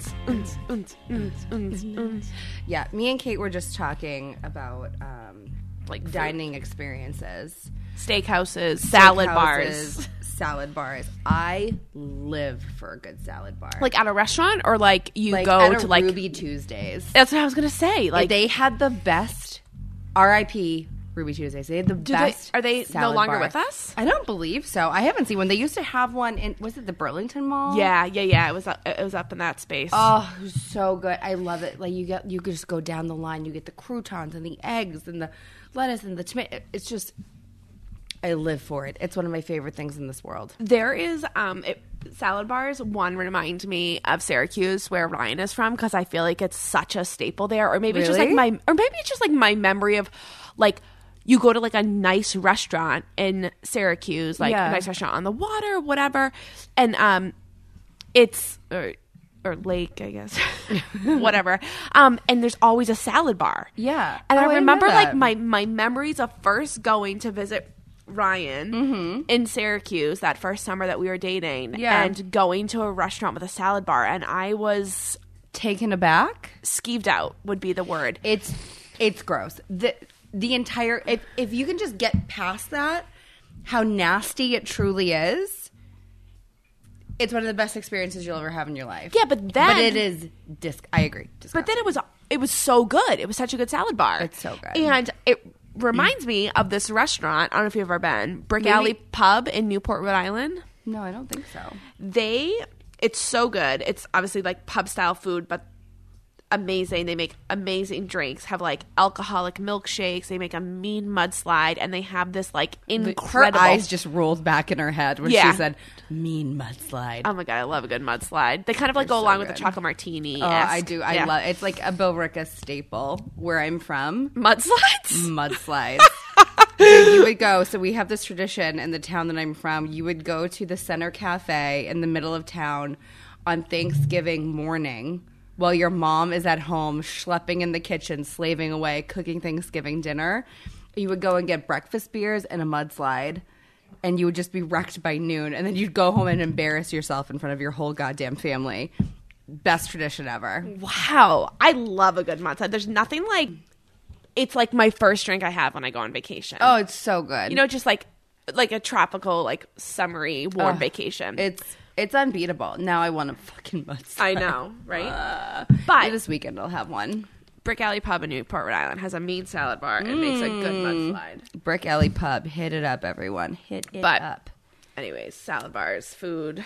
uns, uns, uns, uns, uns, uns. Yeah, me and Kate were just talking about um, Like food. dining experiences, Steakhouses, salad Houses, bars. salad bars. I live for a good salad bar. Like at a restaurant or like you like go at a to like Ruby Tuesdays. That's what I was gonna say. Like Like they had the best R.I.P. Ruby Tuesdays. They had the do they, best. are they no longer bar. with us? I don't believe so. I haven't seen one. They used to have one in was it the Burlington Mall? Yeah, yeah, yeah. It was up, it was up in that space. Oh, so good. I love it. Like you get you could just go down the line. You get the croutons and the eggs and the lettuce and the tomato. It's just I live for it. It's one of my favorite things in this world. There is um it, salad bars. One remind me of Syracuse, where Ryan is from, because I feel like it's such a staple there. Or maybe it's just like my, or maybe it's just like my memory of like you go to like a nice restaurant in Syracuse, like Yeah. a nice restaurant on the water, whatever, and um, it's or or lake, I guess, whatever. Um, and there's always a salad bar. Yeah. and Oh, I I remember know like my my memories of first going to visit Ryan Mm-hmm. in Syracuse that first summer that we were dating Yeah. and going to a restaurant with a salad bar and I was Taken aback. skeeved out would be the word. It's it's gross. The the entire if if you can just get past that, how nasty it truly is. It's one of the best experiences you'll ever have in your life. Yeah, but then but it is disc. I agree. But then it was it was so good. It was such a good salad bar. It's so good. And it reminds me of this restaurant. I don't know if you've ever been. Brick Maybe- Alley Pub in Newport, Rhode Island. no, I don't think so. they it's so good it's obviously like pub style food but amazing they make amazing drinks have like alcoholic milkshakes they make a mean mudslide and they have this like incredible Her eyes just rolled back in her head when Yeah. she said "mean mudslide." oh my god i love a good mudslide they kind of like go so along with the good. chocolate martini oh, I do. I love. It's like a Billerica staple where I'm from. mudslides mudslides. You would go. So we have this tradition in the town that I'm from. You would go to the Center Cafe in the middle of town on Thanksgiving morning while your mom is at home schlepping in the kitchen, slaving away, cooking Thanksgiving dinner. You would go and get breakfast beers and a mudslide. And you would just be wrecked by noon, and then you'd go home and embarrass yourself in front of your whole goddamn family. Best tradition ever. wow i love a good mudslide there's nothing like it's like my first drink i have when i go on vacation Oh, it's so good. you know just like like a tropical like summery warm vacation It's it's unbeatable. Now I want a fucking mudslide. i know right Uh, but this weekend I'll have one. Brick Alley Pub in Newport, Rhode Island has a mean salad bar and makes a good Mm. mudslide. Brick Alley Pub. Hit it up, everyone. Hit it But- up. Anyways, salad bars, food.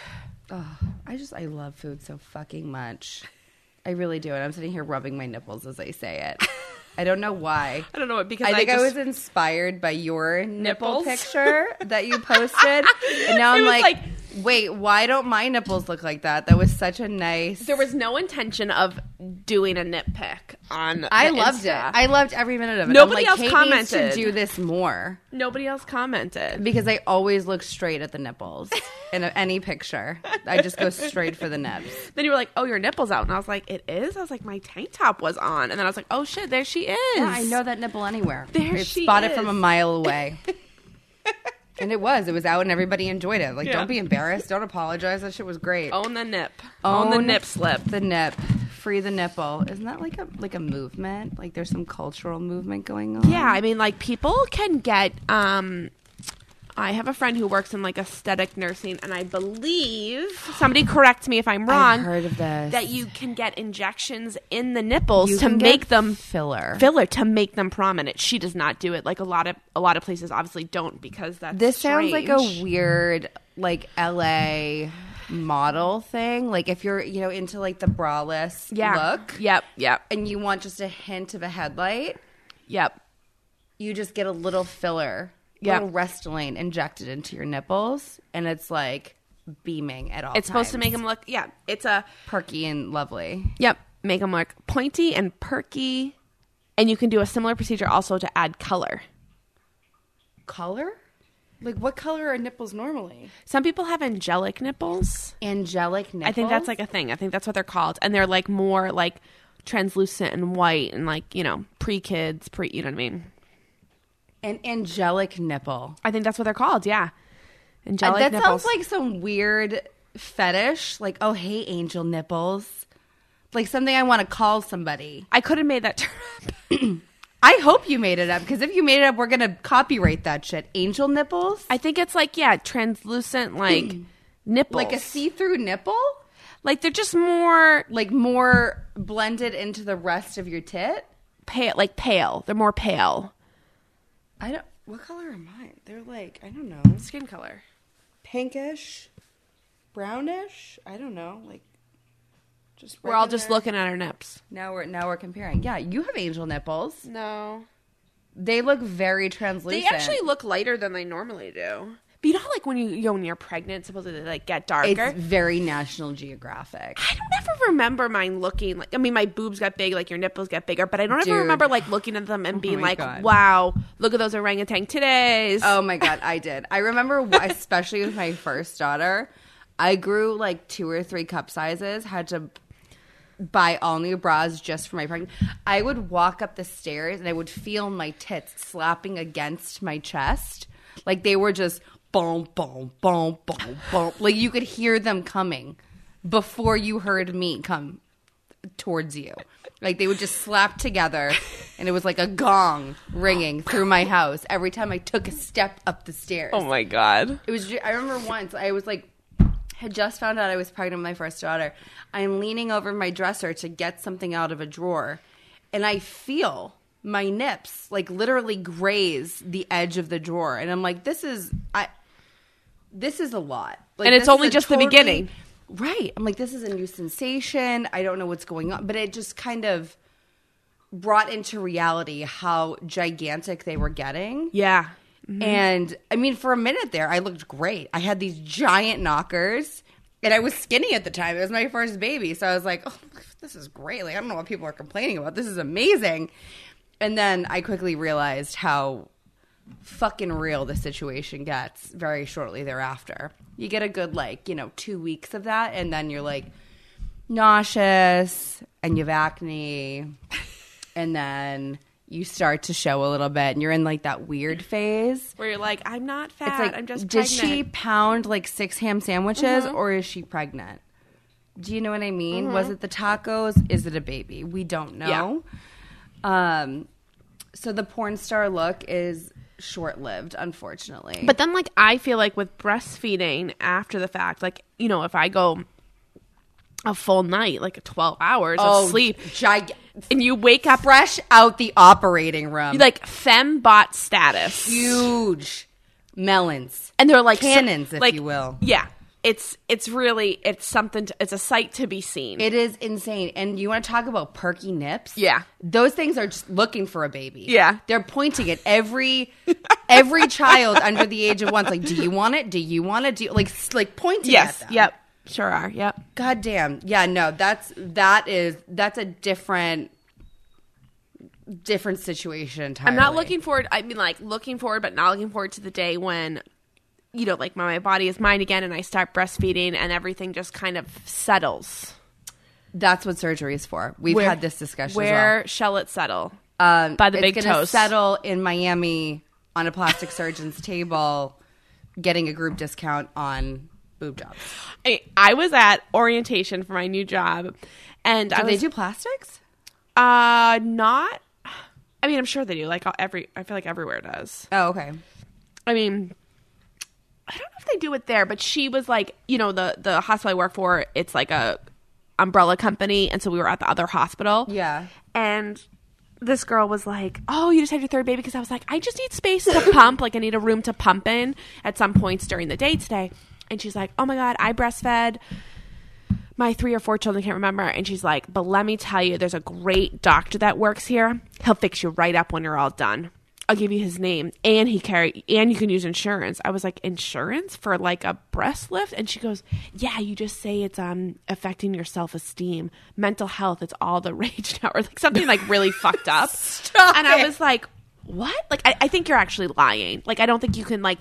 Oh, I just I love food so fucking much. I really do, and I'm sitting here rubbing my nipples as I say it. I don't know why. I don't know what because I think I, just, was inspired by your nipple Nipples? picture that you posted, and now I'm was like- wait, why don't my nipples look like that? That was such a nice. there was no intention of doing a nitpick on. I loved it. I loved every minute of it. Nobody I'm else like, Kate needs commented. to do this more. Nobody else commented. because I always look straight at the nipples in a, any picture. I just go straight for the nips. Then you were like, "Oh, your nipples out," and I was like, "It is." I was like, "My tank top was on," and then I was like, "Oh shit, there she is." Yeah, I know that nipple anywhere. There it's she spotted is. from a mile away. and it was. It was out and everybody enjoyed it. Like, Yeah. don't be embarrassed. Don't apologize. That shit was great. Own the nip. Own, the Own nip slip. The nip. Free the nipple. Isn't that like a like a movement? Like there's some cultural movement going on? Yeah, I mean, like people can get. um I have a friend who works in like aesthetic nursing, and I believe somebody correct me if I'm wrong. I've heard of this. that you can get injections in the nipples You to make them filler. filler to make them prominent. She does not do it. Like a lot of a lot of places obviously don't because that's This sounds like a weird like LA model thing. Like if you're, you know, into like the braless yeah. look Yep, yep, and you want just a hint of a headlight, yep. you just get a little filler, Yeah. little Restylane injected into your nipples and it's like beaming at all It's supposed to make them look. Yeah, it's a perky and lovely. yep. Make them look pointy and perky, and you can do a similar procedure also to add color. Color? Like what color are nipples normally? Some people have angelic nipples. Angelic nipples. I think that's like a thing. I think that's what they're called, and they're like more like translucent and white and like you know pre kids pre. You know what I mean? An angelic nipple. I think that's what they're called. Yeah, Uh, angelic that nipples. sounds like some weird fetish. Like, oh, hey, angel nipples. Like something I want to call somebody. I could have made that term. I hope you made it up because if you made it up, we're gonna copyright that shit. Angel nipples, I think it's like yeah, translucent like nipples. like a see-through nipple, like they're just more like more blended into the rest of your tit. pale, like pale. They're more pale I don't. What color are mine? They're like I don't know, skin color. pinkish, brownish. I don't know, like just. We're all just regular- looking at our nips. Now we're now we're comparing. Yeah, you have angel nipples. No, They look very translucent. they actually look lighter than they normally do. But you know, how, like when you, you know when you're pregnant, supposedly they like get darker. It's very National Geographic. I don't ever remember mine looking like. I mean, my boobs got big, like your nipples get bigger, but I don't Dude. ever remember like looking at them and oh being my like, God. "Wow, look at those orangutan titties." Oh my god, I did. I remember, especially with my first daughter, I grew like two or three cup sizes. Had to buy all new bras just for my pregnancy. I would walk up the stairs and I would feel my tits slapping against my chest, like they were just boom, boom, boom, boom, boom. Like you could hear them coming before you heard me come towards you. Like they would just slap together, and it was like a gong ringing through my house every time I took a step up the stairs. Oh my god. It was. ju- I remember once I was like, had just found out I was pregnant with my first daughter. I'm leaning over my dresser to get something out of a drawer, and I feel my nips like literally graze the edge of the drawer, and I'm like, this is I. This is a lot, Like, And it's only a just the beginning. Right. I'm like, this is a new sensation. I don't know what's going on. But it just kind of brought into reality how gigantic they were getting. Yeah. Mm-hmm. And I mean, for a minute there, I looked great. I had these giant knockers. And I was skinny at the time. It was my first baby. So I was like, oh, this is great. Like, I don't know what people are complaining about. This is amazing. And then I quickly realized how fucking real the situation gets very shortly thereafter. You get a good like, you know, 2 weeks of that and then you're like nauseous and you have acne and then you start to show a little bit and you're in like that weird phase. Where you're like, I'm not fat. It's like I'm just did pregnant. she pound like six ham sandwiches or is she pregnant? Do you know what I mean? Was it the tacos? Is it a baby? We don't know. Um so the porn star look is short lived, unfortunately. But then, like, I feel like with breastfeeding after the fact, like, you know, if I go a full night, like 12 hours of oh, sleep, gig- and you wake up fresh out the operating room. like fembot status, huge melons. and they're like Cannons, if like, you will. Yeah, it's it's really it's something. To, it's a sight to be seen. It is insane. And you want to talk about perky nips? Yeah. Those things are just looking for a baby. Yeah. They're pointing at every every child under the age of one. It's like, do you want it? Do you want it? Do you like like pointing yes. at them? Yep. Sure are. Yep. God damn. Yeah, no, that's that is that's a different different situation entirely. I'm not looking forward. I mean, like looking forward, but not looking forward to the day when, you know, like my, my body is mine again, and I start breastfeeding, and everything just kind of settles. That's what surgery is for. We've Where- had this discussion Where as well. shall it settle? Um, by the big toes. settle in Miami on a plastic surgeon's table, getting a group discount on boob jobs. I, I was at orientation for my new job, and I Do they was do plastics? uh not. I mean, I'm sure they do. Like every, I feel like everywhere does. Oh, okay. I mean, I don't know if they do it there, but she was like, you know, the the hospital I work for, it's like a umbrella company, and so we were at the other hospital. Yeah. And this girl was like, "Oh, you just had your third baby?" Because I was like, "I just need space to pump. Like, I need a room to pump in at some points during the day today." And she's like, "Oh my god, I breastfed." my three or four children can't remember and she's like but let me tell you there's a great doctor that works here he'll fix you right up when you're all done i'll give you his name and he carry and you can use insurance i was like insurance for like a breast lift and she goes yeah you just say it's um affecting your self-esteem mental health it's all the rage now or like something like really fucked up Stop and i it. was like what like I, I think you're actually lying like i don't think you can like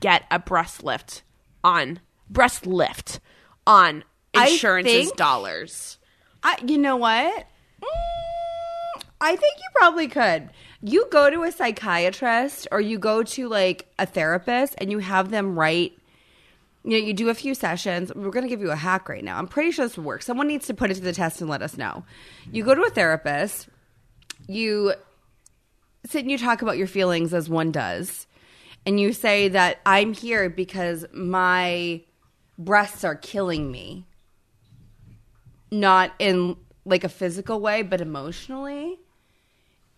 get a breast lift on breast lift on I insurance's think- dollars. I, you know what? Mm, I think you probably could. You go to a psychiatrist or you go to like a therapist and you have them write you know, you do a few sessions. We're going to give you a hack right now. I'm pretty sure this would work. Someone needs to put it to the test and let us know. You go to a therapist. You sit and you talk about your feelings as one does, and you say that I'm here because my breasts are killing me. Not in like a physical way, but emotionally.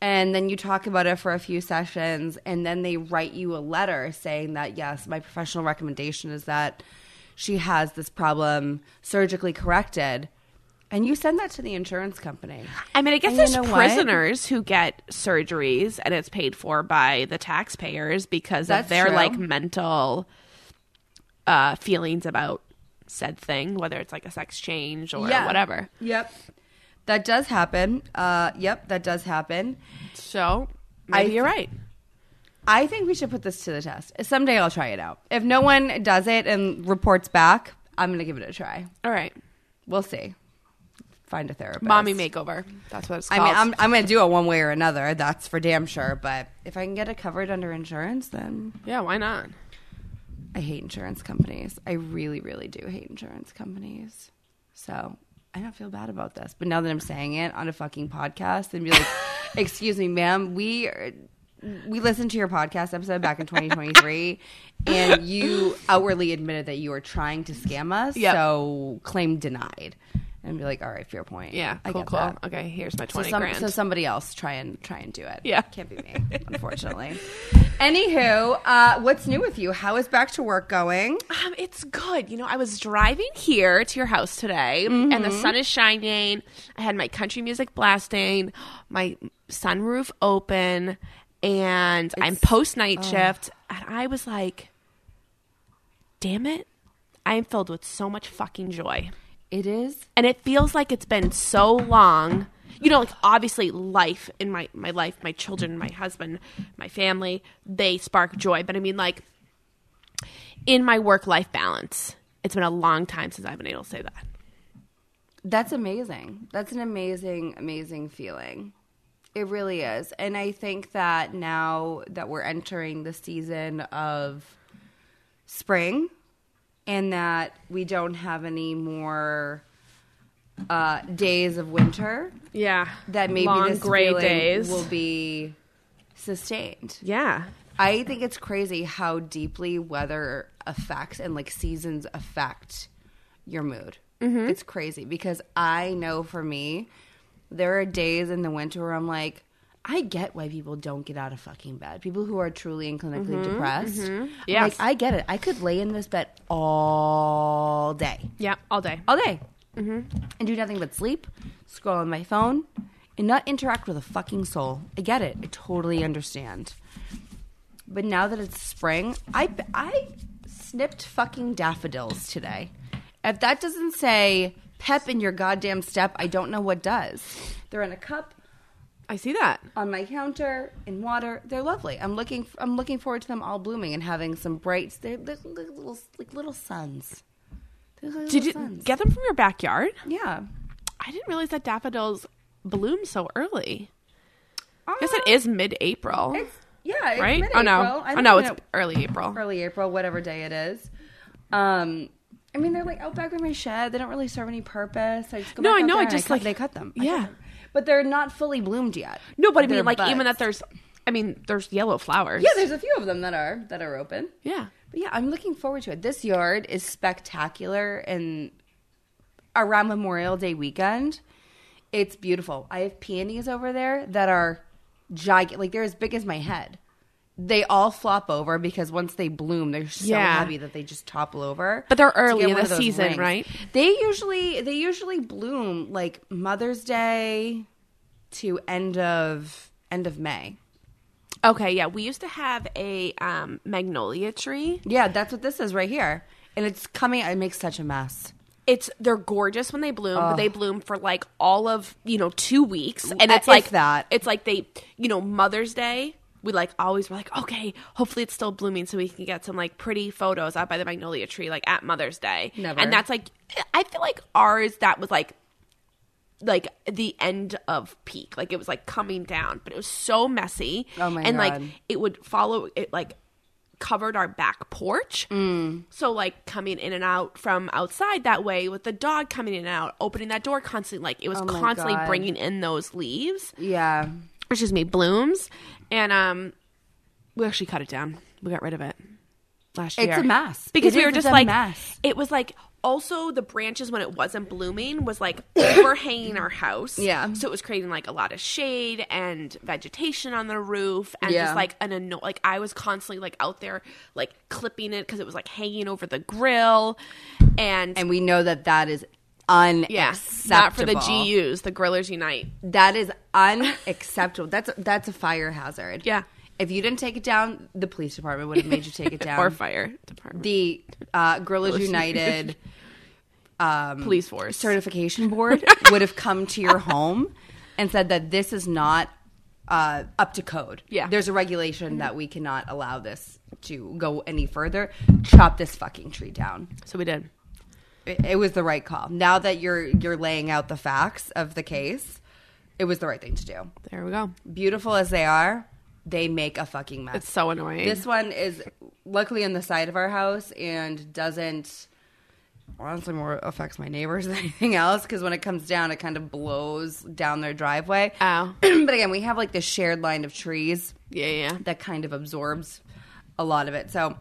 And then you talk about it for a few sessions, and then they write you a letter saying that, yes, my professional recommendation is that she has this problem surgically corrected. And you send that to the insurance company. I mean, I guess And you there's know what? prisoners who get surgeries and it's paid for by the taxpayers because That's of their true. like mental uh, feelings about said thing, whether it's like a sex change or whatever. Yep. That does happen. Uh, yep, that does happen. So maybe I- you're right. I think we should put this to the test. Someday I'll try it out. If no one does it and reports back, I'm going to give it a try. All right, We'll see. Find a therapist. mommy makeover. That's what it's I called. mean, I'm, I'm going to do it one way or another. That's for damn sure. But if I can get it covered under insurance, then yeah, why not? I hate insurance companies. I really, really do hate insurance companies. So I don't feel bad about this. But now that I'm saying it on a fucking podcast and be like, excuse me, ma'am, we are, we listened to your podcast episode back in 2023 and you outwardly admitted that you were trying to scam us. Yep. So claim denied. And be like, all right, fair point. Yeah, I cool, get cool. that. Okay, here's my So, twenty some, grand. so somebody else try and try and do it. Yeah. can't be me, unfortunately. Anywho, uh, what's new with you? How is back to work going? Um, it's good. You know, I was driving here to your house today, and the Mm-hmm. sun is shining. I had my country music blasting, my sunroof open, and I'm post night shift. And I was like, damn it. I am filled with so much fucking joy. It is. And it feels like it's been so long. You know, like obviously life in my, my life, my children, my husband, my family, they spark joy. But I mean, like, in my work life balance, it's been a long time since I've been able to say that. That's amazing. That's an amazing, amazing feeling. It really is. And I think that now that we're entering the season of spring and that we don't have any more uh, days of winter, Yeah. that maybe long this gray days. will be sustained. yeah. I think it's crazy how deeply weather affects and like seasons affect your mood. Mm-hmm. It's crazy because I know for me, there are days in the winter where I'm like, I get why people don't get out of fucking bed. People who are truly and clinically depressed. I'm Mm-hmm. Yes. Like, I get it. I could lay in this bed all day Yeah. All day. all day and do nothing but sleep, scroll on my phone, and not interact with a fucking soul. I get it. I totally understand. But now that it's spring, I I snipped fucking daffodils today. If that doesn't say pep in your goddamn step, I don't know what does. They're in a cup I see that. on my counter in water. They're lovely. I'm looking. I'm looking forward to them all blooming and having some bright. They're, they're little like little suns. They're like Did little you suns. get them from your backyard? Yeah. I didn't realize that daffodils bloom so early. I guess Uh, it is mid April, It's yeah, it's right? mid-April. Oh no, I oh no, it's early April. early April, whatever day it is. Um, I mean, they're like out back in my shed. They don't really serve any purpose. I just go No, back I know, I and just, cut- like- they cut them. I cut yeah. them. But they're not fully bloomed yet. No, but I They're mean, like even that there's, I mean, there's yellow flowers. Yeah, there's a few of them that are that are open. yeah. But yeah, I'm looking forward to it. This yard is spectacular and around Memorial Day weekend, it's beautiful. I have peonies over there that are gigantic, like they're as big as my head. They all flop over because once they bloom, they're so Yeah. heavy that they just topple over. But they're early in the season, right? They usually they usually bloom like Mother's Day to end of end of May. Okay, yeah. We used to have a um, magnolia tree. Yeah, that's what this is right here. And it's coming it makes such a mess. It's they're gorgeous when they bloom, but they bloom for like all of you know two weeks, and it's if like that. It's like they, you know, Mother's Day. We like always were like, okay, hopefully it's still blooming, so we can get some like pretty photos out by the magnolia tree, like at Mother's Day. Never. And that's like, I feel like ours that was like like the end of peak like it was like coming down but it was so messy Oh my and God. like it would follow it like covered our back porch. Mm. So like coming in and out from outside that way with the dog coming in and out, opening that door constantly, like it was Oh constantly God. bringing in those leaves. Yeah. Excuse me, blooms, and um, we actually cut it down. We got rid of it last year. It's a mess. because It we is, were just like mess. it was like also the branches when it wasn't blooming was like overhanging our house. Yeah. So it was creating like a lot of shade and vegetation on the roof and Yeah. just like an anno- like I was constantly like out there like clipping it because it was like hanging over the grill and, And we know that that is unacceptable. yeah, not for the GUs, the Grillers Unite. That is unacceptable. That's that's a fire hazard. Yeah. If you didn't take it down, the police department would have made you take it down. Or fire department. the uh, Grillers United police force. certification board would have come to your home and said that this is not uh, up to code. Yeah. There's a regulation that we cannot allow this to go any further. Chop this fucking tree down. so we did. It, was the right call. Now that you're you're laying out the facts of the case, it was the right thing to do. There we go. Beautiful as they are, they make a fucking mess. It's so annoying. This one is luckily on the side of our house and doesn't honestly more affects my neighbors than anything else because when it comes down, it kind of blows down their driveway. Ow. Oh. but again, we have like this shared line of trees yeah, yeah. that kind of absorbs a lot of it. So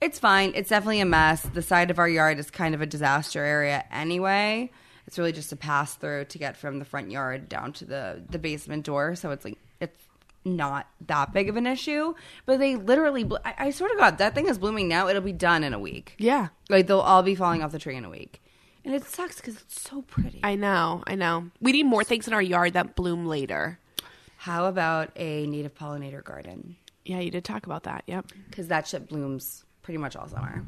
it's fine. It's definitely a mess. The side of our yard is kind of a disaster area anyway. It's really just a pass through to get from the front yard down to the the basement door. So it's like it's not that big of an issue. But they literally, I, I swear to God, that thing is blooming now. It'll be done in a week. Yeah. Like they'll all be falling off the tree in a week, and it sucks because it's so pretty. I know, I know. We need more things in our yard that bloom later. How about a native pollinator garden? Yeah, you did talk about that. Yep. because that shit blooms pretty much all summer.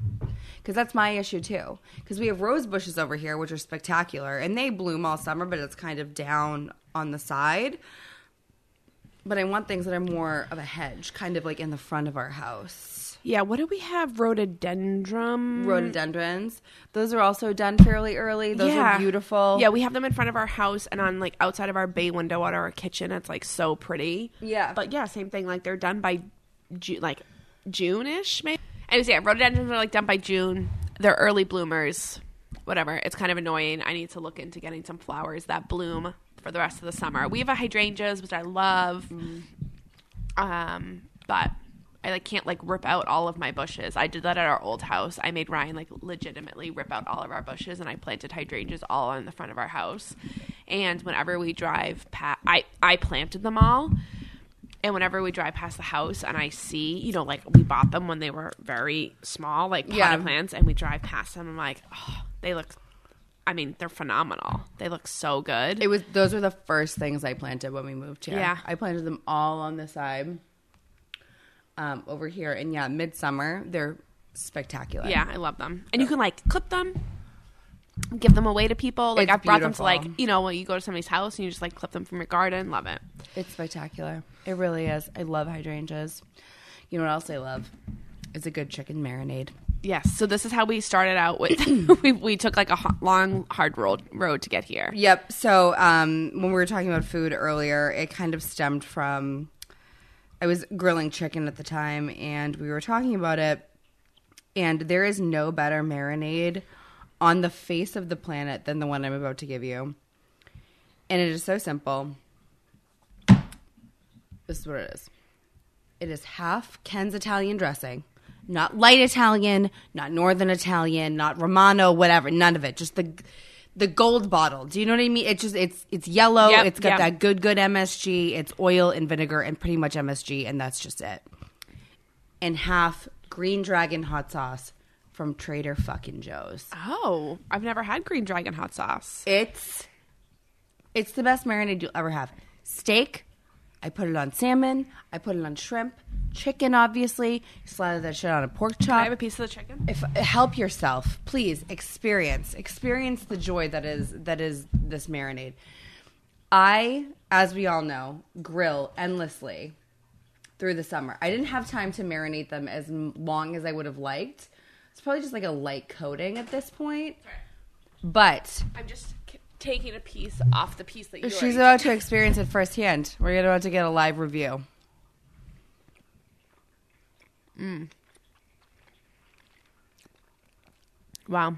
Because that's my issue too. Because we have rose bushes over here, which are spectacular, and they bloom all summer, but it's kind of down on the side. But I want things that are more of a hedge, kind of like in the front of our house. Yeah, what do we have? Rhododendron. Rhododendrons, those are also done fairly early. Those yeah. are beautiful. Yeah, we have them in front of our house and on like outside of our bay window at our kitchen. It's like so pretty. Yeah. But yeah, same thing. Like they're done by June, like June ish, maybe. Anyways, yeah, rhododendrons are like done by June. They're early bloomers. Whatever. It's kind of annoying. I need to look into getting some flowers that bloom for the rest of the summer. We have a hydrangeas, which I love. Um, but I like can't like rip out all of my bushes. I did that at our old house. I made Ryan like legitimately rip out all of our bushes, and I planted hydrangeas all in the front of our house. And whenever we drive past, I I planted them all. And whenever we drive past the house and I see, you know, like we bought them when they were very small, like potted Yeah. plants, and we drive past them, I'm like, oh, they look. I mean, they're phenomenal. They look so good. It was those were the first things I planted when we moved here. Yeah. I planted them all on the side. Um, over here, and yeah, midsummer they're spectacular. Yeah, I love them. And you can like clip them, give them away to people. Like It's I've brought them to like you know when you go to somebody's house and you just like clip them from your garden. Love it. It's spectacular. It really is. I love hydrangeas. You know what else I love? Is a good chicken marinade. Yes. So this is how we started out with. we we took like a ho- long hard road road to get here. Yep. So um, when we were talking about food earlier, it kind of stemmed from I was grilling chicken at the time, and we were talking about it. And there is no better marinade on the face of the planet than the one I'm about to give you. And it is so simple. This is what it is. It is half Ken's Italian dressing. Not light Italian, not northern Italian, not Romano, whatever. None of it. Just the the gold bottle. Do you know what I mean? It's just it's it's yellow. Yep, it's got yep. that good good MSG. It's oil and vinegar and pretty much MSG, and that's just it. And half Green Dragon hot sauce from Trader fucking Joe's. Oh, I've never had green dragon hot sauce. It's it's the best marinade you'll ever have. Steak, I put it on salmon. I put it on shrimp, chicken. Obviously, slather that shit on a pork Can I chop. have a piece of the chicken? if help yourself, please experience experience the joy that is that is this marinade. I, as we all know, grill endlessly through the summer. I didn't have time to marinate them as long as I would have liked. It's probably just like a light coating at this point. But I'm just taking a piece off the piece that you. she's about to experience it firsthand. We're about to get a live review. Mm. wow.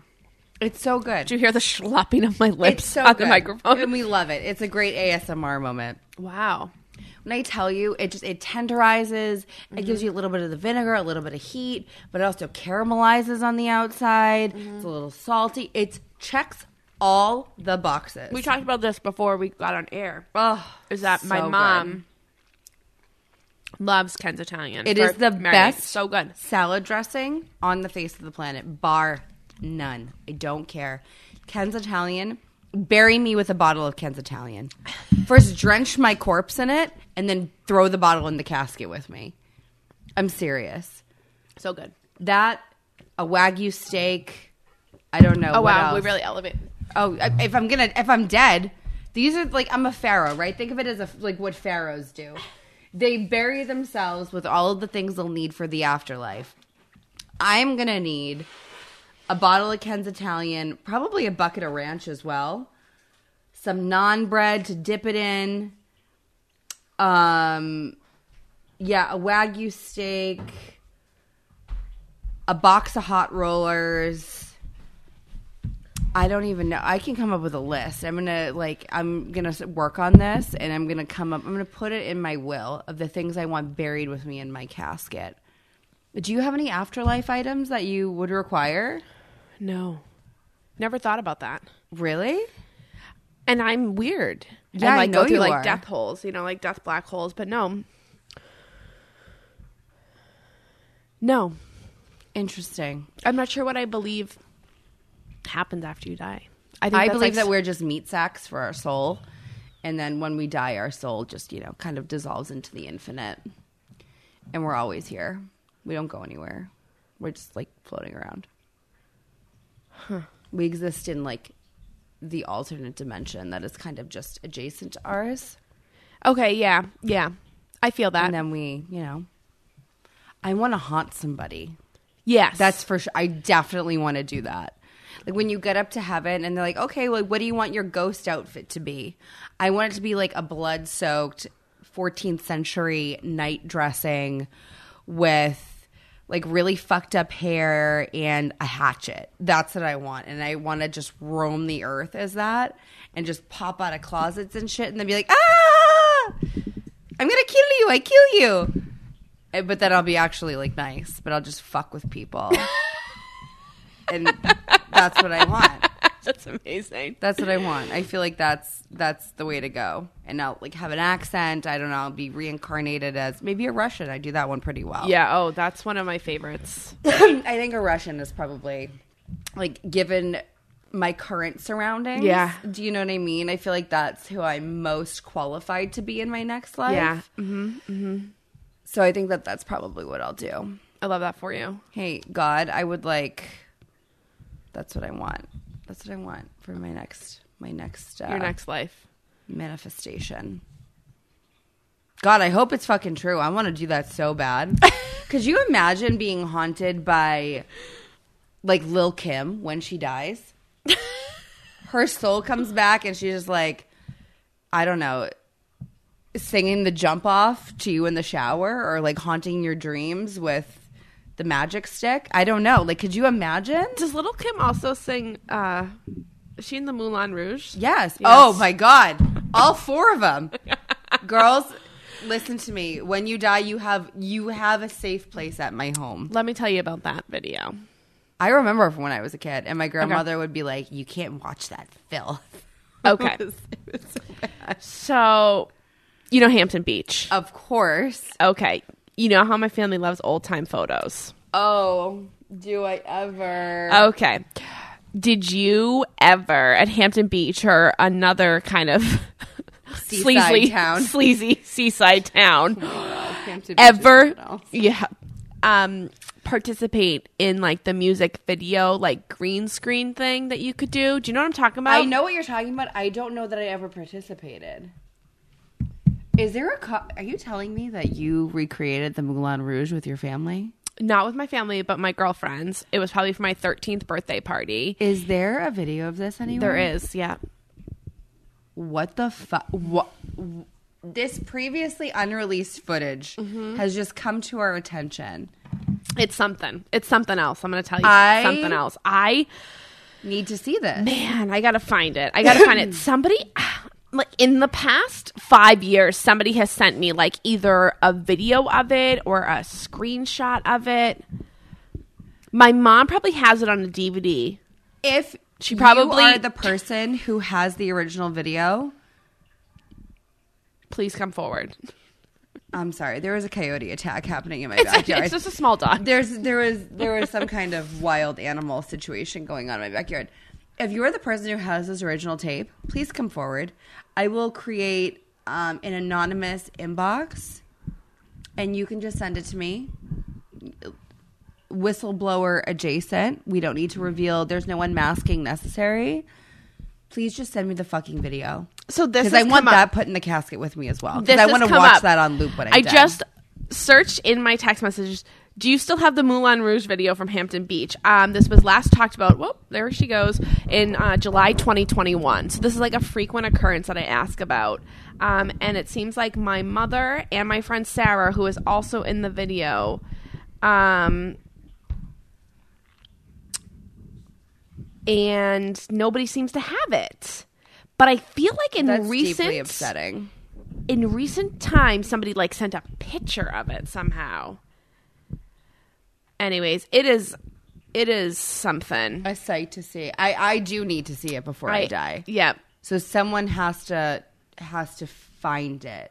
It's so good. Did you hear the slapping of my lips It's so on good. the microphone? and we love it. It's a great ASMR moment. wow. When I tell you, it just it tenderizes. It gives mm-hmm. you a little bit of the vinegar, a little bit of heat, but it also caramelizes on the outside. Mm-hmm. It's a little salty. It checks all the boxes. We talked about this before we got on air. oh, Is that my so mom loves Ken's Italian. It is the marinade. best So good. salad dressing on the face of the planet, bar none. I don't care. Ken's Italian. Bury me with a bottle of Ken's Italian. First, drench my corpse in it, and then throw the bottle in the casket with me. I'm serious. So good. That a wagyu steak. I don't know. Oh wow, we really elevate. Oh, if I'm gonna, if I'm dead, these are like I'm a pharaoh, right? Think of it as a, like what pharaohs do. They bury themselves with all of the things they'll need for the afterlife. I'm gonna need a bottle of Ken's Italian, probably a bucket of ranch as well, some naan bread to dip it in. Um, yeah, a wagyu steak, a box of hot rollers. I don't even know. I can come up with a list. I'm gonna like I'm gonna work on this, and I'm gonna come up. I'm gonna put it in my will of the things I want buried with me in my casket. Do you have any afterlife items that you would require? No. Never thought about that. Really? And I'm weird. Yeah, and I like know go through you like are. death holes, you know, like death black holes, but no. No. Interesting. I'm not sure what I believe happens after you die. I think I believe like, that we're just meat sacks for our soul, and then when we die, our soul just you know kind of dissolves into the infinite, and we're always here. We don't go anywhere. We're just like floating around. We exist in like the alternate dimension that is kind of just adjacent to ours, Okay, yeah. Yeah. I feel that. and then we, you know, I want to haunt somebody. yes. That's for sure. I definitely want to do that. Like when you get up to heaven and they're like, okay, well, what do you want your ghost outfit to be? I want it to be like a blood soaked 14th century night dressing with like really fucked up hair and a hatchet. That's what I want. And I want to just roam the earth as that and just pop out of closets and shit and then be like, ah, I'm going to kill you. I kill you. Eh, But then I'll be actually like nice, but I'll just fuck with people. and that's what I want. That's amazing. That's what I want. I feel like that's that's the way to go. And I'll like have an accent. I don't know. I'll be reincarnated as maybe a Russian. I do that one pretty well. Yeah, oh, that's one of my favorites. I think a Russian is probably like given my current surroundings. Yeah. Do you know what I mean? I feel like that's who I'm most qualified to be in my next life. Yeah. Mm-hmm. So I think that that's probably what I'll do. I love that for you. hey god i would like that's what i want that's what i want for my next my next uh, Your next life. manifestation. God i hope it's fucking true. I want to do that so bad. Could you imagine being haunted by like lil kim when she dies? Her soul comes back and she's just like i don't know singing the jump off to you in the shower or like haunting your dreams with the magic stick. I don't know. Like, could you imagine? Does Little Kim also sing? uh Is she in the Moulin Rouge? Yes. Yes. Oh my God. All four of them. Girls, listen to me. When you die, you have you have a safe place at my home. Let me tell you about that video. I remember from when I was a kid, and my grandmother would be like, "You can't watch that filth." Okay. It was- it was so. So, you know Hampton Beach. Of course. Okay. You know how my family loves old time photos. Oh, do I ever? Okay. Did you ever at Hampton Beach or another kind of sleazy town. sleazy seaside town is ever yeah um participate in like the music video like green screen thing that you could do? Do you know what I'm talking about? I know what you're talking about. I don't know that I ever participated. Is there a? Co- Are you telling me that you recreated the Moulin Rouge with your family? Not with my family, but my girlfriends. It was probably for my 13th birthday party. Is there a video of this anywhere? There is, yeah. What the fuck? What? This previously unreleased footage mm-hmm. has just come to our attention. It's something. It's something else. I'm going to tell you I- something else. I Need to see this. man, I got to find it. I got to find it. Somebody like in the past 5 years somebody has sent me like either a video of it or a screenshot of it. My mom probably has it on a DVD. If She you probably- are the person who has the original video, Please come forward. I'm sorry, there was a coyote attack happening in my It's, backyard. it's just a small dog. There's there was there was some kind of wild animal situation going on in my backyard. If you are the person who has this original tape, please come forward. I will create um, an anonymous inbox, and you can just send it to me. Whistleblower adjacent. We don't need to reveal. There's no unmasking necessary. Please just send me the fucking video So this is because I want come up. that put in the casket with me as well. Because I want to watch up. that on loop when I'm I done. just searched in my text messages. Do you still have the Moulin Rouge video from Hampton Beach? Um, this was last talked about. Whoop, there she goes in uh, July 2021. So this is like a frequent occurrence that I ask about. Um, and it seems like my mother and my friend Sarah, who is also in the video, um, and nobody seems to have it. But I feel like in that's recent deeply upsetting. in recent times somebody like sent a picture of it somehow anyways it is it is something a sight to see. I I do need to see it before I, die. Yep. So someone has to has to find it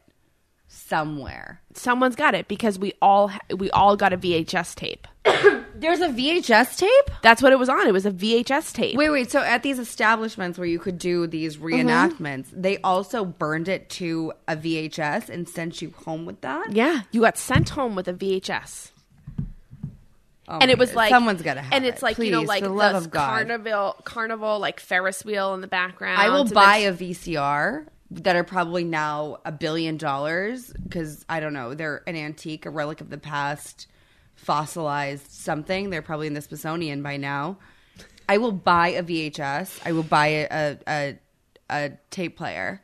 somewhere. someone's got it because we all ha- we all got a vhs tape There's a VHS tape. that's what it was on it was a vhs tape Wait, wait. So at these establishments where you could do these mm-hmm. reenactments, they also burned it to a VHS and sent you home with that. yeah you got sent home with a vhs Oh and it was God. like someone's gotta have and it's it. like you know like the, the carnival carnival like ferris wheel in the background I will buy a VCR that are probably now a billion dollars because I don't know they're an antique, a relic of the past, fossilized something. They're probably in the Smithsonian by now. I will buy a VHS. I will buy a a, a, a tape player,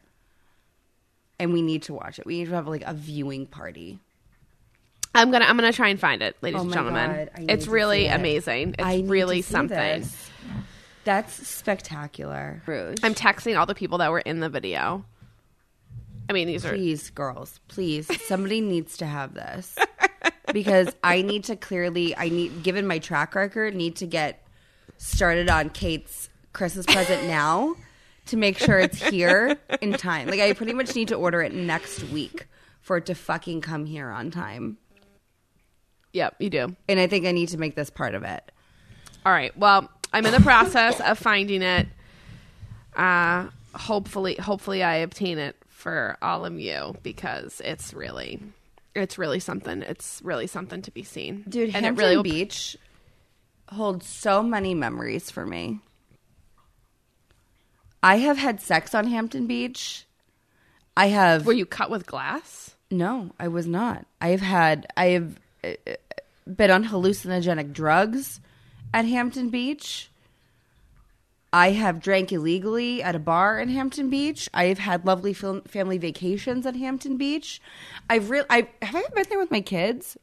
and we need to watch it. We need to have like a viewing party. I'm gonna i'm gonna try and find it ladies Oh and gentlemen God, it's really amazing it's I really something this. That's spectacular. Rouge. I'm texting all the people that were in the video. I mean, these are please girls please somebody needs to have this because i need to clearly i need given my track record need to get started on kate's christmas present now to make sure it's here in time like i pretty much need to order it next week for it to fucking come here on time yep, you do. and i think i need to make this part of it All right. Well, I'm in the process of finding it. Uh, hopefully, hopefully, I obtain it for all of you because it's really, it's really something. It's really something to be seen, dude And hampton it really beach holds so many memories for me i have had sex on hampton beach i have Were you cut with glass? No, I was not. I've had I have been on hallucinogenic drugs at Hampton Beach. I have drank illegally at a bar in Hampton Beach. I have had lovely fam- family vacations at Hampton Beach. I've really I have I been there with my kids.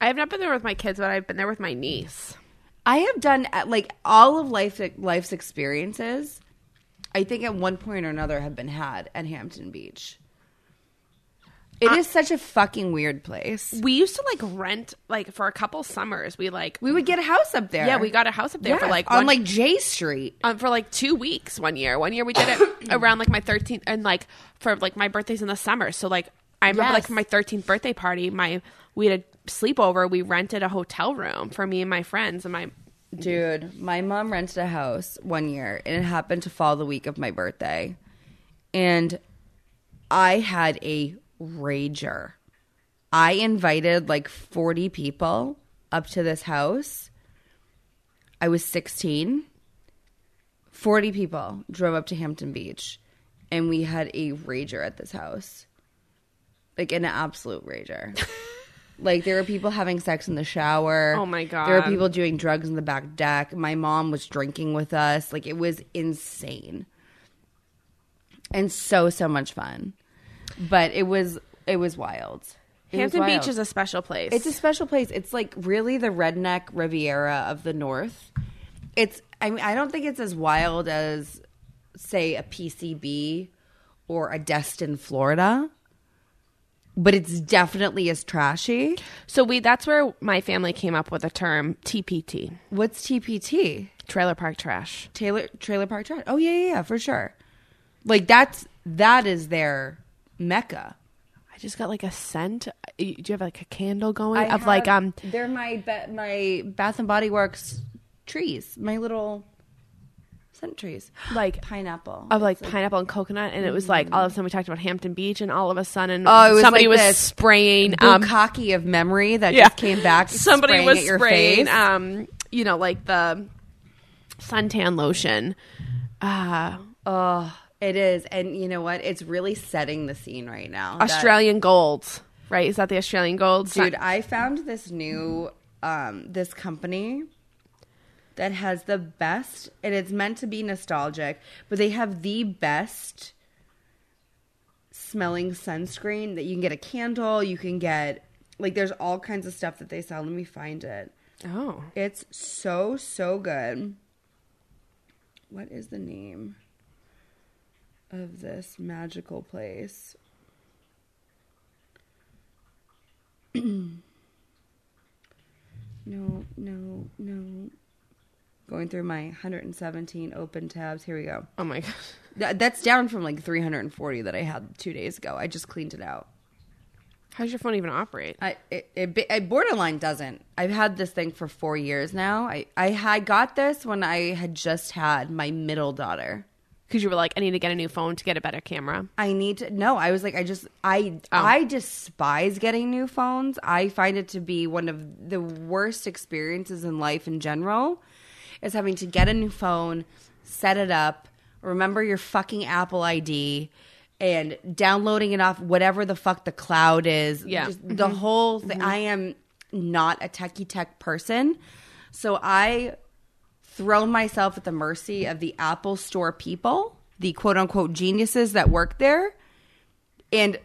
I have not been there with my kids, but I've been there with my niece. I have done uh, like all of life life's experiences. I think at one point or another have been had at Hampton Beach. It is such a fucking weird place. We used to like rent like for a couple summers. We like We would get a house up there. yeah, we got a house up there for like on one- like J Street. um, for like two weeks one year. One year we did it around like my 13th and like for like my birthday's in the summer. So like I remember like Yes. for my 13th birthday party, my we had a sleepover. We rented a hotel room for me and my friends and my Dude, my mom rented a house one year and it happened to fall the week of my birthday. And I had a rager. I invited like 40 people up to this house. I was 16. 40 people drove up to Hampton Beach and we had a rager at this house. Like an absolute rager. like there were people having sex in the shower. Oh my god. There were people doing drugs in the back deck. My mom was drinking with us. Like it was insane. And so so much fun. But it was it was wild. It was Hampton wild. Beach is a special place. It's a special place. It's like really the redneck Riviera of the North. It's I mean I don't think it's as wild as say a PCB or a Destin, Florida. But it's definitely as trashy. so we that's where my family came up with the term TPT, What's TPT? trailer park trash. Taylor Trailer Park Trash. Oh yeah, yeah, yeah, for sure. Like that's that is their mecca. I just got like a scent. Do you have like a candle going I of like um they're my my Bath and Body Works trees, my little scent trees, like pineapple. of like pineapple and coconut, and it was like all of a sudden we talked about Hampton Beach, and all of a sudden Oh, it was somebody like was spraying um bukkake of memory that yeah just came back. Somebody spraying was spraying face. um you know like the suntan lotion. Uh oh, it is, and you know what? It's really setting the scene right now. that- Australian golds, right? Is that the Australian golds? dude. I found this new um this company that has the best, and it's meant to be nostalgic, but they have the best smelling sunscreen that you can get a candle, you can get like there's all kinds of stuff that they sell. Let me find it. oh, It's so so good. What is the name of this magical place? no, no, no. Going through my 117 open tabs. Here we go. oh my gosh. Th- that's down from like 340 that I had two days ago. I just cleaned it out. How's your phone even operate? I it, it, it borderline doesn't. I've had this thing for four years now. I I had got this when I had just had my middle daughter. Because you were like, I need to get a new phone to get a better camera. I need to no. I was like, I just I oh. I despise getting new phones. I find it to be one of the worst experiences in life in general. Is having to get a new phone, set it up, remember your fucking Apple ID, and downloading it off whatever the fuck the cloud is. Yeah. Just mm-hmm. the whole thing. Mm-hmm. I am not a techie tech person, so I throw myself at the mercy of the Apple Store people, the quote unquote geniuses that work there, and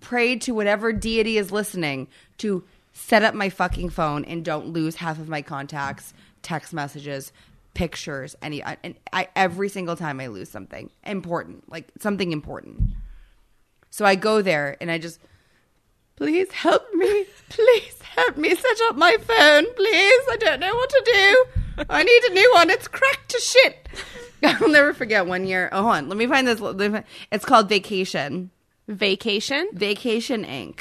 prayed to whatever deity is listening to set up my fucking phone and don't lose half of my contacts, text messages, pictures, any and I every single time I lose something important, like something important. So I go there and I just Please help me. Please help me set up my phone, please. I don't know what to do. I need a new one. It's cracked to shit. I'll never forget one year. Oh, hold on. Let me find this. me It's called Vacation. Vacation. Vacation Inc.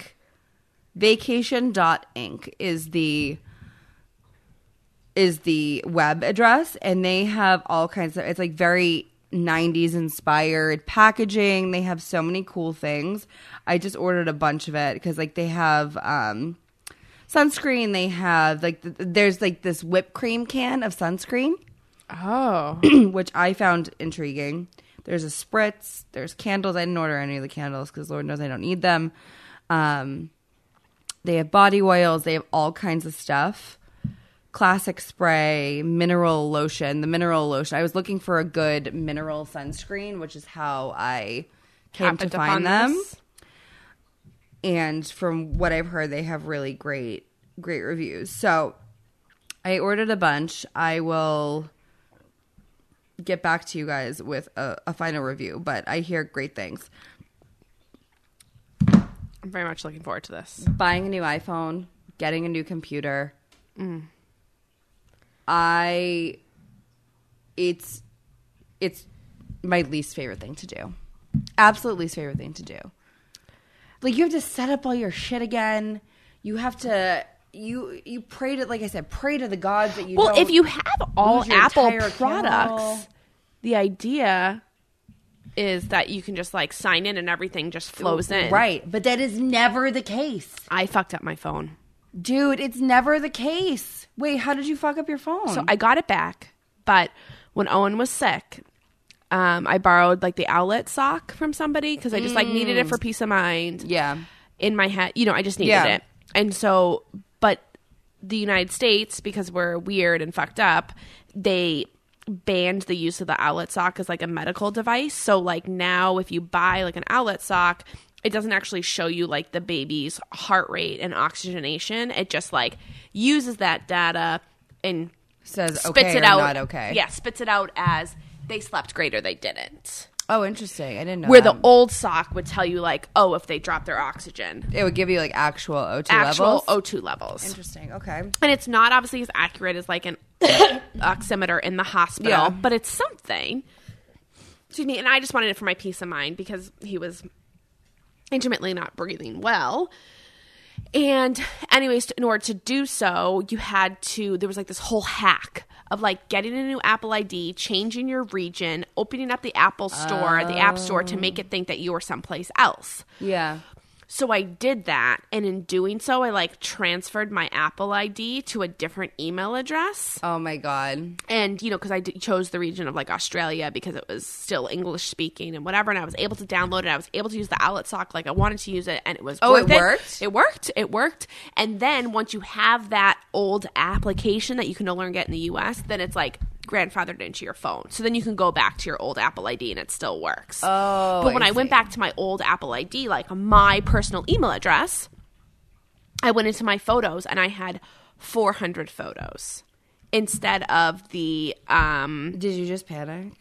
Vacation.inc is the is the web address and they have all kinds of it's like very 90s inspired packaging. They have so many cool things. I just ordered a bunch of it because like they have um sunscreen, they have like th- there's like this whipped cream can of sunscreen Oh, which I found intriguing. There's a spritz. There's candles. I didn't order any of the candles because Lord knows I don't need them. Um, they have body oils. They have all kinds of stuff. Classic spray, mineral lotion. The mineral lotion. I was looking for a good mineral sunscreen, which is how I came happened to find them this? And from what I've heard, they have really great, great reviews. So I ordered a bunch. I will get back to you guys with a, a final review, but I hear great things. I'm very much looking forward to this. Buying a new iPhone, getting a new computer. Mm. I, it's, it's my least favorite thing to do. Absolute least favorite thing to do. Like you have to set up all your shit again. You have to you you pray to like I said, pray to the gods that you Well, if you have all Apple products, the idea is that you can just like sign in and everything just flows in. Right, but that is never the case. I fucked up my phone. Dude, it's never the case. Wait, how did you fuck up your phone? So I got it back, but when Owen was sick, um, I borrowed like the Owlet sock from somebody because I just like needed it for peace of mind. yeah. in my head. You know, I just needed Yeah. it. And so, but the United States, because we're weird and fucked up, they banned the use of the Owlet sock as like a medical device. So, like now, if you buy like an Owlet sock, it doesn't actually show you like the baby's heart rate and oxygenation. It just like uses that data and Says spits okay it or out. not okay. Yeah, spits it out as they slept great or they didn't. Oh, interesting. I didn't know. Where that. the old sock would tell you like, oh, if they drop their oxygen, it would give you like actual O2 actual levels. O2 levels. Interesting. Okay. and it's not obviously as accurate as like an oximeter in the hospital, Yeah. but it's something. Excuse me, and I just wanted it for my peace of mind because he was intimately not breathing well. And anyways, in order to do so, you had to there was like this whole hack of like getting a new Apple ID, changing your region, opening up the Apple store, the App Store to make oh. it think that you are someplace else. Yeah. So I did that, and in doing so, I like transferred my Apple ID to a different email address. Oh my god. And you know, because I d- chose the region of like Australia because it was still English speaking and whatever, and I was able to download it. I was able to use the Owlet sock like I wanted to use it, and it was Oh, it worth worked? It worked. It worked. And then once you have that old application that you can no longer get in the U.S., then it's like grandfathered into your phone. So then you can go back to your old Apple ID and it still works. Oh, but when I I, went back to my old Apple ID, like my personal email address, I went into my photos and I had 400 photos instead of the um Did you just panic?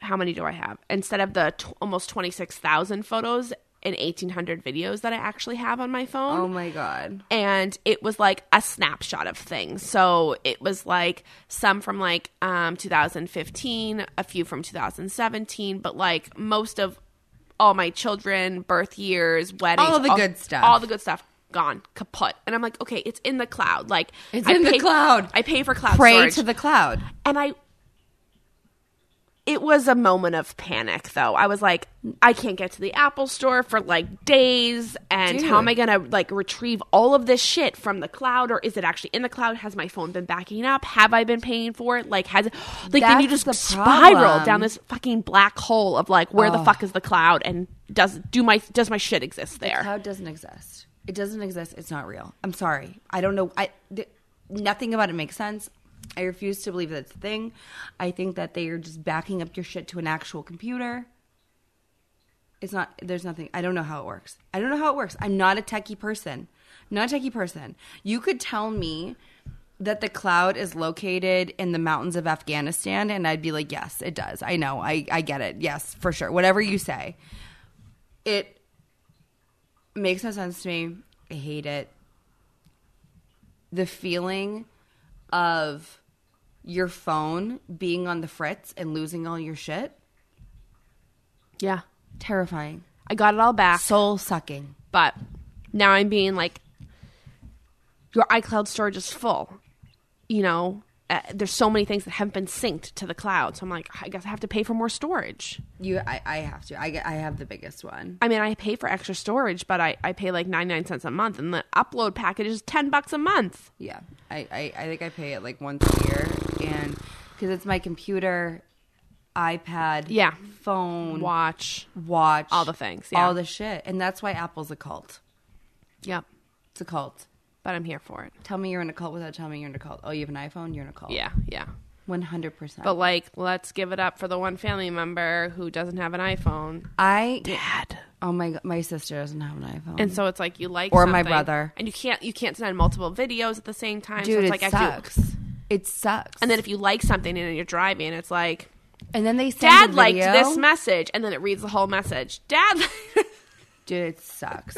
how many do I have? Instead of the t- almost 26,000 photos and 1800 videos that I actually have on my phone Oh my god. and it was like a snapshot of things. So it was like some from like um 2015, a few from 2017, but like most of all my children, birth years, weddings, All the good stuff. all the good stuff gone kaput. And I'm like, okay, it's in the cloud. Like It's I in the cloud. I pay for cloud Pray storage, to the cloud. and I. It was a moment of panic, though. I was like, I can't get to the Apple store for like days, and how am I gonna like retrieve all of this shit from the cloud, or is it actually in the cloud? Has my phone been backing up? Have I been paying for it? Like, has it? Like, then you just the spiral problem. down this fucking black hole of like, where the fuck is the cloud, and does do my does my shit exist there? Cloud doesn't exist. It doesn't exist. It's not real. I'm sorry. I don't know. I th- nothing about it makes sense. I refuse to believe that's a thing. I think that they are just backing up your shit to an actual computer. It's not. There's nothing. I don't know how it works. I don't know how it works. I'm not a techie person. I'm not a techie person. You could tell me that the cloud is located in the mountains of Afghanistan, and I'd be like, yes, it does. I know. I I get it. Yes, for sure. Whatever you say, it makes no sense to me. I hate it. The feeling of your phone being on the fritz and losing all your shit, yeah, terrifying. I got it all back. Soul sucking. but now I'm being like, your iCloud storage is full. You know, uh, there's so many things that haven't been synced to the cloud. So I'm like, I guess I have to pay for more storage. You, I, I have to. I, get- I have the biggest one. I mean, I pay for extra storage, but I, I pay like 99 cents a month, and the upload package is 10 bucks a month. Yeah, I, I, I think I pay it like once a year, and because it's my computer, iPad, Yeah. phone, Watch. watch, All the things, yeah. all the shit, and that's why Apple's a cult. Yep. It's a cult. But I'm here for it. Tell me you're in a cult without telling me you're in a cult. Oh, you have an iPhone? You're in a cult. Yeah, yeah. One hundred percent. But like, let's give it up for the one family member who doesn't have an iPhone. I, Dad. oh my, god, my sister doesn't have an iPhone. And so it's like you like Or my brother. and you can't you can't send multiple videos at the same time. so Dude, it's it like I have sucks. It sucks. And then if you like something and you're driving, it's like, and then they send Dad a liked this message, and then it reads the whole message. Dad, Dude, it sucks.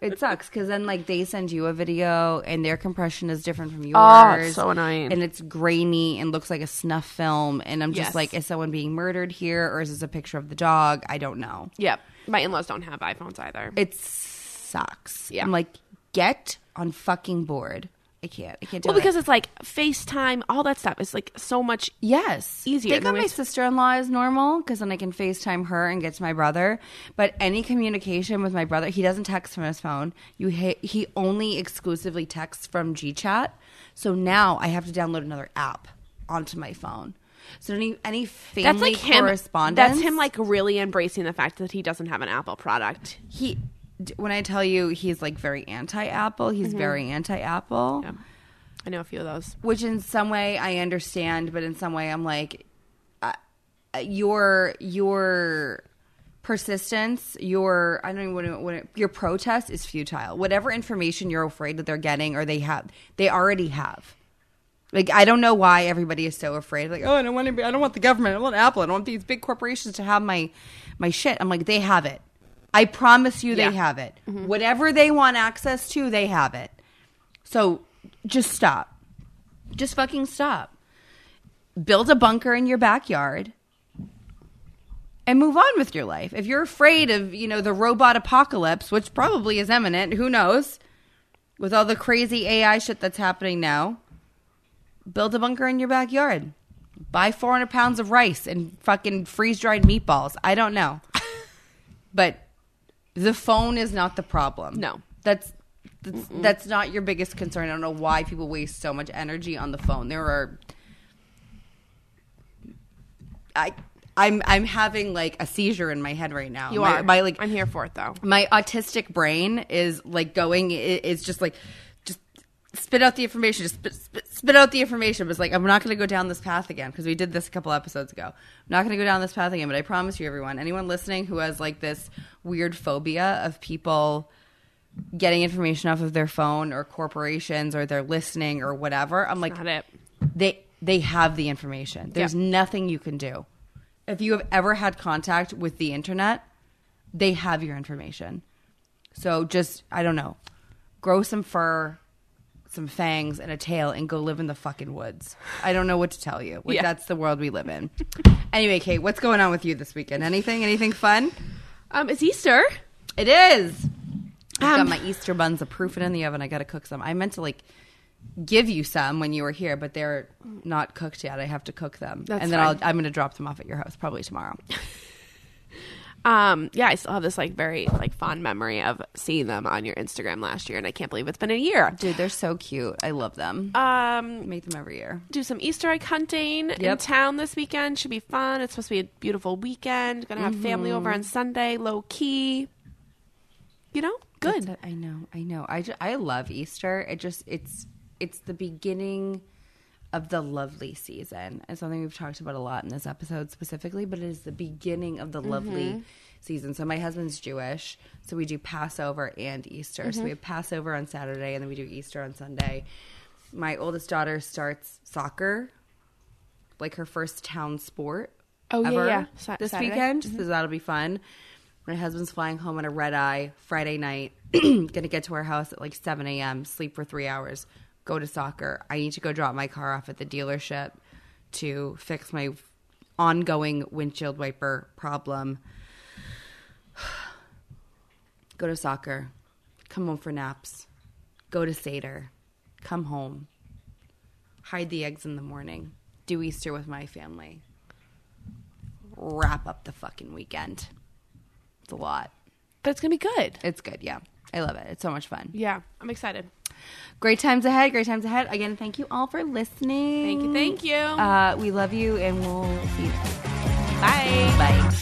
it sucks because then like they send you a video and their compression is different from yours. Oh, it's so annoying. And it's grainy and looks like a snuff film. And I'm just Yes. like, is someone being murdered here or is this a picture of the dog? I don't know. yep. My in-laws don't have iPhones either. It sucks. Yeah. I'm like, get on fucking board. I can't. I can't do well, it. because it's like FaceTime, all that stuff is like so much. Yes. easier than God my sister in law is normal because then I can FaceTime her and get to my brother. But any communication with my brother, he doesn't text from his phone. You ha- he only exclusively texts from GChat. So now I have to download another app onto my phone. So any any family That's like him. correspondence. That's him like really embracing the fact that he doesn't have an Apple product. he. When I tell you he's like very anti-Apple, he's very anti-Apple. Mm-hmm. Yeah. I know a few of those. which in some way I understand, but in some way I'm like, uh, your your persistence, your I don't even want to, what your protest is futile. Whatever information you're afraid that they're getting or they have, they already have. Like I don't know why everybody is so afraid. Like, oh, I don't want to be. I don't want the government. I don't want Apple. I don't want these big corporations to have my my shit. I'm like, they have it. I promise you, Yeah. they have it. Mm-hmm. Whatever they want access to, they have it. So just stop. Just fucking stop. Build a bunker in your backyard and move on with your life. If you're afraid of, you know, the robot apocalypse, which probably is imminent, who knows? With all the crazy AI shit that's happening now, build a bunker in your backyard. Buy 400 pounds of rice and fucking freeze dried meatballs. I don't know. but the phone is not the problem. No. That's that's, that's not your biggest concern. I don't know why people waste so much energy on the phone. There are I I'm I'm having like a seizure in my head right now. You my, are. my like I'm here for it though. my autistic brain is like going it's just like spit out the information just spit, spit, spit out the information but it's like i'm not going to go down this path again because we did this a couple episodes ago i'm not going to go down this path again but i promise you everyone anyone listening who has like this weird phobia of people getting information off of their phone or corporations or they're listening or whatever i'm like they they have the information. There's Yeah. nothing you can do. If you have ever had contact with the internet, they have your information. So just I don't know, grow some fur, some fangs and a tail and go live in the fucking woods. I don't know what to tell you. Like Yeah. that's the world we live in. anyway, Kate, what's going on with you this weekend? Anything? Anything fun? Um, it's Easter. It is. I've Um, got my Easter buns a proof in the oven. I got to cook some. I meant to like give you some when you were here, but they're not cooked yet. I have to cook them, That's and then. I'll, I'm going to drop them off at your house probably tomorrow. Um, yeah, I still have this like very like fond memory of seeing them on your Instagram last year, and I can't believe it's been a year. Dude, they're so cute. I love them. Um, make them every year. do some Easter egg hunting in Yep. town this weekend. Should be fun. It's supposed to be a beautiful weekend. Gonna have family over Mm-hmm. on Sunday, low key. You know, good. That's it. I know. I know. I, ju- I love Easter. It just it's it's the beginning of the lovely season. It's something we've talked about a lot in this episode specifically, but it is the beginning of the lovely mm-hmm. season. So my husband's Jewish, so we do Passover and Easter. So we mm-hmm. have Passover on Saturday and then we do Easter on Sunday. My oldest daughter starts soccer, like her first town sport. Oh, yeah, ever yeah. Sa- this Saturday. weekend. Mm-hmm. So that'll be fun. My husband's flying home on a red eye Friday night. Gonna get to our house at like 7 a.m., sleep for three hours, go to soccer. I need to go drop my car off at the dealership to fix my ongoing windshield wiper problem. go to soccer, come home for naps, go to Seder, come home, hide the eggs in the morning, do Easter with my family, wrap up the fucking weekend. It's a lot. But it's gonna be good. It's good, yeah. I love it. It's so much fun. Yeah, I'm excited. Great times ahead. Great times ahead. Again, thank you all for listening. Thank you. Thank you. Uh, we love you, and we'll see you. Bye. Bye.